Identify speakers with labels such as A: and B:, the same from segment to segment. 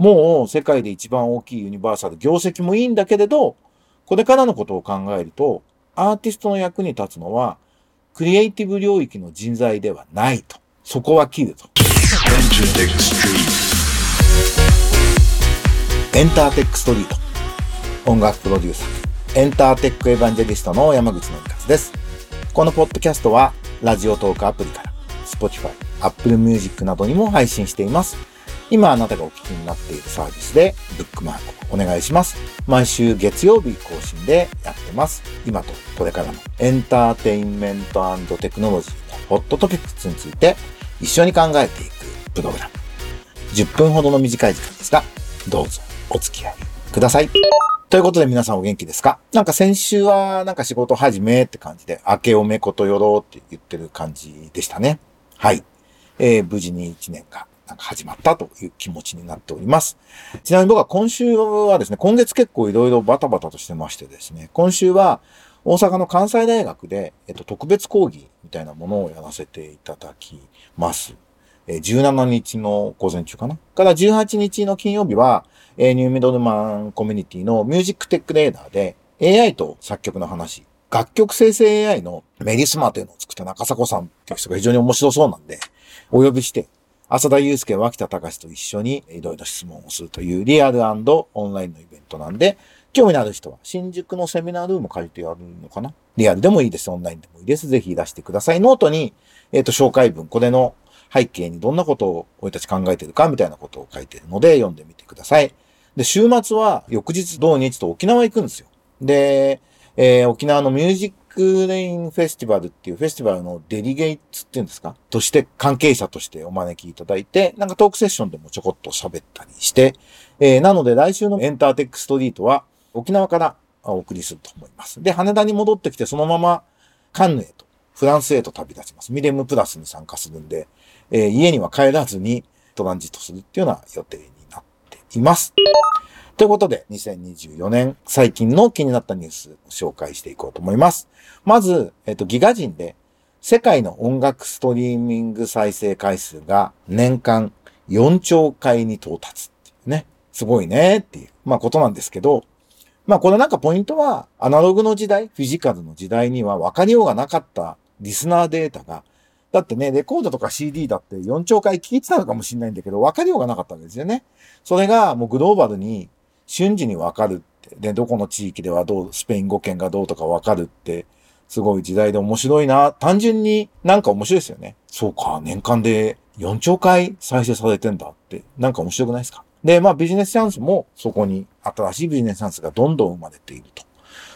A: もう世界で一番大きいユニバーサル、業績もいいんだけれど、これからのことを考えると、アーティストの役に立つのは、クリエイティブ領域の人材ではないと。そこは切ると。エンターテックストリート。音楽プロデューサー、エンターテックエヴァンジェリストの山口のりかつです。このポッドキャストは、ラジオトークアプリから、Spotify、Apple Music などにも配信しています。今あなたがお聞きになっているサービスでブックマークお願いします。毎週月曜日更新でやってます。今とこれからのエンターテインメントテクノロジーのホットトピックスについて一緒に考えていくプログラム。10分ほどの短い時間ですが、どうぞお付き合いください。ということで皆さんお元気ですか？なんか先週はなんか仕事始めって感じで、明けおめことよろって言ってる感じでしたね。はい。えー、無事に1年がなんか始まったという気持ちになっております。ちなみに僕は今週はですね、今月結構いろいろバタバタとしてましてですね、今週は大阪の関西大学で、えっと、特別講義みたいなものをやらせていただきます。え17日の午前中かな？から18日の金曜日は、えニューミドルマンコミュニティのミュージックテックレーダーで AI と作曲の話、楽曲生成 AI のメリスマというのを作った中迫さんっていう人が非常に面白そうなんで、お呼びして浅田祐介、脇田敬と一緒にいろいろ質問をするというリアルオンラインのイベントなんで、興味のある人は新宿のセミナールーム借りてやるのかな？リアルでもいいです。オンラインでもいいです。ぜひいらしてください。ノートに、えっ、ー、と、紹介文、これの背景にどんなことを俺たち考えてるかみたいなことを書いてるので読んでみてください。で、週末は翌日土日と沖縄行くんですよ。で、えー、沖縄の Music Lane Festival っていうフェスティバルの delegates っていうんですか？として関係者としてお招きいただいて、なんかトークセッションでもちょこっと喋ったりして、えー、なので来週のエンターテックストリートは沖縄からお送りすると思います。で、羽田に戻ってきてそのままカンヌへと、フランスへと旅立ちます。ミレムプラスに参加するんで、えー、家には帰らずにトランジットするっていうような予定になっています。ということで、2024年最近の気になったニュースを紹介していこうと思います。まず、えっと、ギガ人で世界の音楽ストリーミング再生回数が年間4兆回に到達っていうね。すごいねっていう、まあことなんですけど、まあこれなんかポイントは、アナログの時代、フィジカルの時代には分かりようがなかったリスナーデータが、だってね、レコードとか CD だって4兆回聞いてたのかもしれないんだけど、分かりようがなかったわけですよね。それがもうグローバルに瞬時にわかるって、で、どこの地域ではどう、スペイン語圏がどうとかわかるって、すごい時代で面白いな。単純になんか面白いですよね。そうか、年間で4兆回再生されてんだって、なんか面白くないですか？で、まあビジネスチャンスもそこに新しいビジネスチャンスがどんどん生まれていると。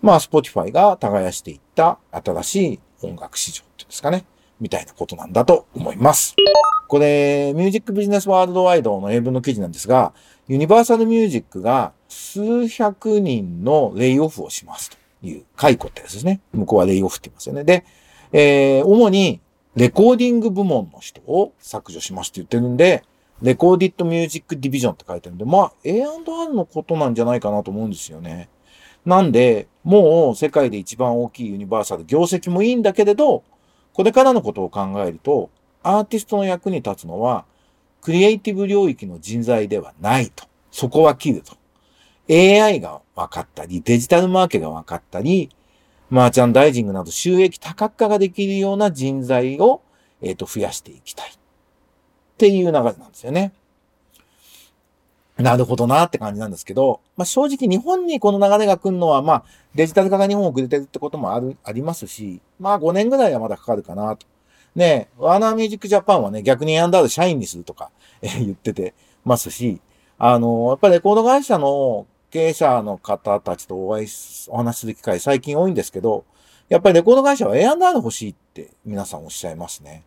A: まあ、 Spotify が耕していった新しい音楽市場っていうんですかね。みたいなことなんだと思います。これ、 Music Business Worldwide の英文の記事なんですが、ユニバーサルミュージックが数百人のレイオフをしますという解雇ってやつですね。向こうはレイオフって言いますよね。で、えー、主にレコーディング部門の人を削減しますって言ってるんで、 recorded music division って書いてるんで、まあ A&R のことなんじゃないかなと思うんですよね。なんで、もう世界で一番大きいユニバーサル、業績もいいんだけれど、これからのことを考えると、アーティストの役に立つのは、クリエイティブ領域の人材ではないと。そこは切ると。AI が分かったり、デジタルマーケが分かったり、マーチャンダイジングなど収益多角化ができるような人材を、えっ、ー、と、増やしていきたい。っていう流れなんですよね。なるほどなって感じなんですけど、まあ、正直日本にこの流れが来るのは、まあ、デジタル化が日本遅れてるってこともある、ありますし、まあ5年ぐらいはまだかかるかなと。ね、ワーナーミュージックジャパンはね、逆にアンダーで社員にするとか、えー、言っててますし、あの、やっぱりレコード会社の経営者の方たちとお会いお話しする機会最近多いんですけど、やっぱりレコード会社は A&R 欲しいって皆さんおっしゃいますね。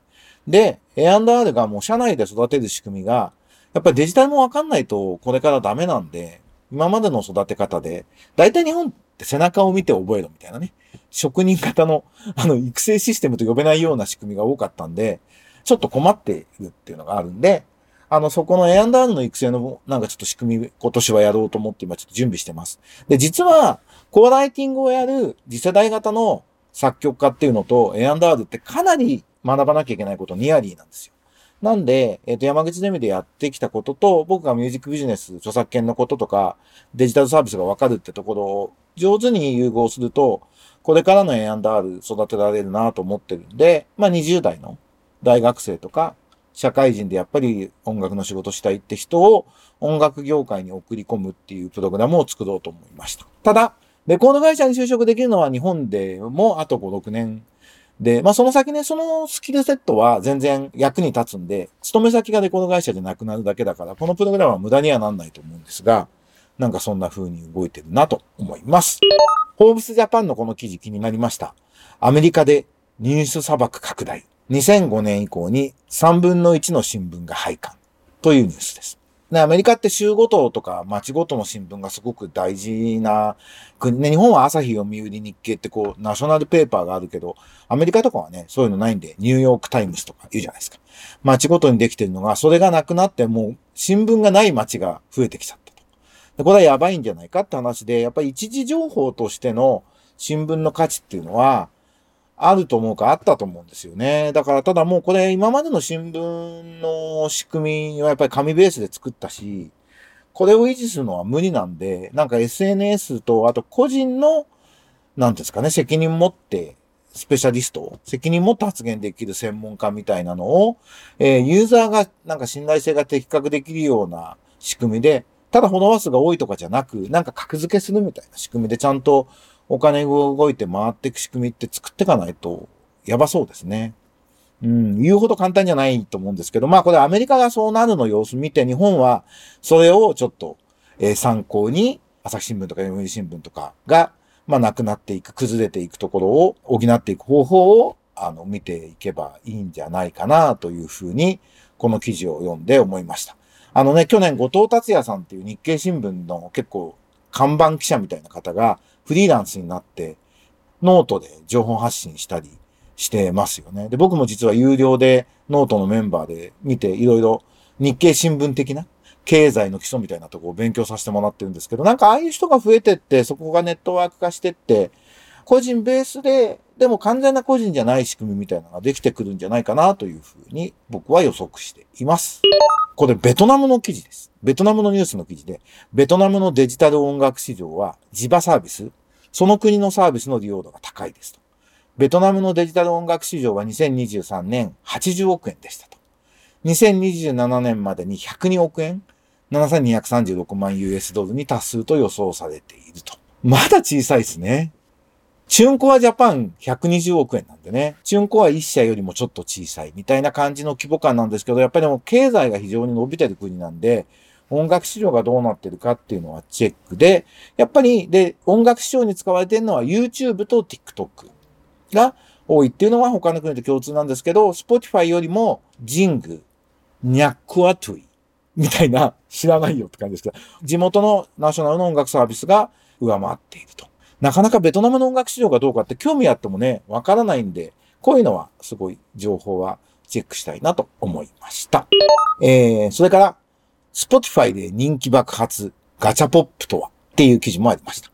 A: で、A&R がもう社内で育てる仕組みが、やっぱりデジタルもわかんないとこれからダメなんで、今までの育て方で、大体日本って背中を見て覚えろみたいなね。職人型の、あの、育成システムと呼べないような仕組みが多かったんで、ちょっと困っているっていうのがあるんで、あの、そこの A&R の育成の、なんかちょっと仕組み、今年はやろうと思って今ちょっと準備してます。で、実は、コーライティングをやる次世代型の作曲家っていうのと A&R ってかなり学ばなきゃいけないことニアリーなんですよ。なんで、えっ、と、山口ゼミでやってきたことと、僕がミュージックビジネス、著作権のこととか、デジタルサービスがわかるってところを上手に融合すると、これからの A&R 育てられるなと思ってるんで、まあ20代の大学生とか、社会人でやっぱり音楽の仕事したいって人を音楽業界に送り込むっていうプログラムを作ろうと思いました。ただ、レコード会社に就職できるのは日本でもあと5、6年で、まあその先ね、そのスキルセットは全然役に立つんで、勤め先がレコード会社でなくなるだけだから、このプログラムは無駄にはなんないと思うんですが、なんかそんな風に動いてるなと思います。ホーブスジャパンのこの記事気になりました。アメリカでニュース砂漠拡大。2005年以降に3分の1の新聞が廃刊というニュースです。ね、アメリカって州ごととか町ごとの新聞がすごく大事な国。ね、日本は朝日読売日経ってこう、 national paper があるけど、アメリカとかはね、そういうのないんで、ニューヨークタイムズとか言うじゃないですか。町ごとにできてるのが、それがなくなってもう新聞がない町が増えてきちゃったと。でこれはやばいんじゃないかって話で、やっぱり一次情報としての新聞の価値っていうのは、あると思うかあったと思うんですよね。だからただもうこれ今までの新聞の仕組みはやっぱり紙ベースで作ったし、これを維持するのは無理なんで、なんか SNS とあと個人の、なんですかね、責任持って、スペシャリスト、責任持って発言できる専門家みたいなのを、えー、ユーザーがなんか信頼性が的確できるような仕組みで、ただフォロワー数が多いとかじゃなく、なんか格付けするみたいな仕組みでちゃんとお金が動いて回っていく仕組みって作っていかないとやばそうですね。うん、言うほど簡単じゃないと思うんですけど、まあこれアメリカがそうなるの様子見て、日本はそれをちょっと、えー、参考に、朝日新聞とか読売新聞とかが、まあなくなっていく、崩れていくところを補っていく方法を、あの、見ていけばいいんじゃないかなというふうに、この記事を読んで思いました。あのね、去年後藤達也さんっていう日経新聞の結構看板記者みたいな方が、フリーランスになって、ノートで情報発信したりしてますよね。で、僕も実は有料でノートのメンバーで見て、いろいろ日経新聞的な経済の基礎みたいなとこを勉強させてもらってるんですけど、なんかああいう人が増えてって、そこがネットワーク化してって、個人ベースで、でも完全な個人じゃない仕組みみたいなのができてくるんじゃないかなというふうに僕は予測しています。これベトナムの記事です。ベトナムのニュースの記事で、ベトナムのデジタル音楽市場は地場サービス、その国のサービスの利用度が高いですと。ベトナムのデジタル音楽市場は2023年80億円でしたと。2027年までに102億円、7236万 US ドルに達すると予想されていると。まだ小さいですね。チュンコアジャパン120億円なんでね。チュンコア1社よりもちょっと小さいみたいな感じの規模感なんですけど、やっぱりでも経済が非常に伸びてる国なんで、音楽市場がどうなってるかっていうのはチェックで、やっぱり、で、音楽市場に使われてるのは YouTube と TikTok が多いっていうのは他の国と共通なんですけど、Spotify よりも Jing、ニャックアトゥイみたいな知らないよって感じですけど、地元のナショナルの音楽サービスが上回っていると。なかなかベトナムの音楽市場がどうかって興味あってもね、わからないんで、こういうのはすごい情報はチェックしたいなと思いました。えー、それから、Spotify で人気爆発、ガチャポップとはっていう記事もありました。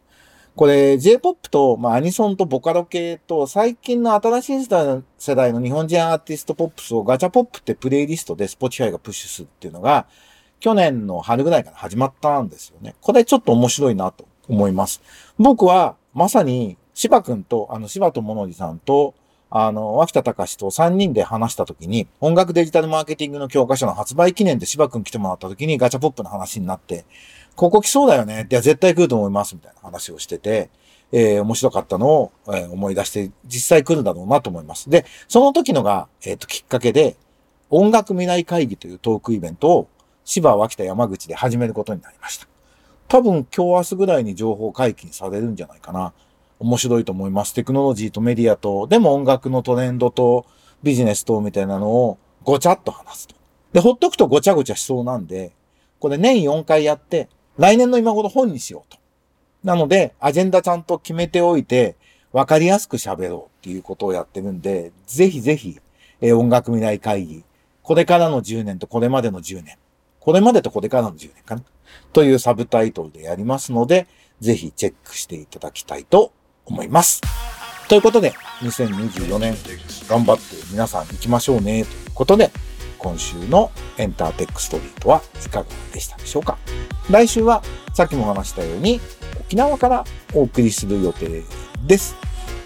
A: これ、J-POP と、まあ、アニソンとボカロ系と、最近の新しい世代の日本人アーティストポップスをガチャポップってプレイリストで Spotify がプッシュするっていうのが、去年の春ぐらいから始まったんですよね。これちょっと面白いなと思います。僕は、まさに、芝くんと、あの、芝とものじさんと、あの、脇田隆と3人で話した時に、音楽デジタルマーケティングの教科書の発売記念で芝くん来てもらった時にガチャポップの話になって、ここ来そうだよね。いや、絶対来ると思います。みたいな話をしてて、えー、面白かったのを、えー、思い出して、実際来るんだろうなと思います。で、その時のが、えっ、ー、と、きっかけで、音楽未来会議というトークイベントを、芝、脇田、山口で始めることになりました。多分今日明日ぐらいに情報解禁されるんじゃないかな。面白いと思います。テクノロジーとメディアと、でも音楽のトレンドとビジネスとみたいなのをごちゃっと話すと。で、ほっとくとごちゃごちゃしそうなんで、これ年4回やって、来年の今頃本にしようと。なので、アジェンダちゃんと決めておいて、わかりやすく喋ろうっていうことをやってるんで、ぜひぜひ、え、音楽未来会議、これからの10年とこれまでの10年、これまでとこれからの10年かな、というサブタイトルでやりますので、ぜひチェックしていただきたいと思います。ということで、2024年頑張って皆さん行きましょうね、ということで、今週のエンターテックストリートはいかがでしたでしょうか来週はさっきも話したように沖縄からお送りする予定です。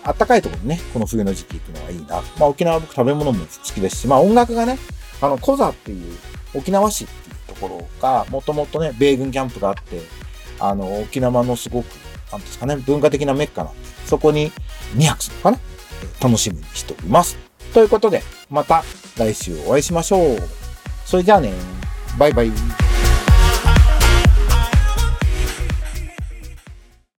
A: あったかいところにね、この冬の時期行くのはいいな。まあ沖縄僕食べ物も好きですし、まあ音楽がね、あの、コザっていう沖縄市っていうところが、もともとね、米軍キャンプがあって、あの、沖縄のすごく、なんですかね、文化的なメッカなんです、そこに2泊するのかな楽しみにしております。ということで、また来週お会いしましょう。それじゃあね、バイバイ。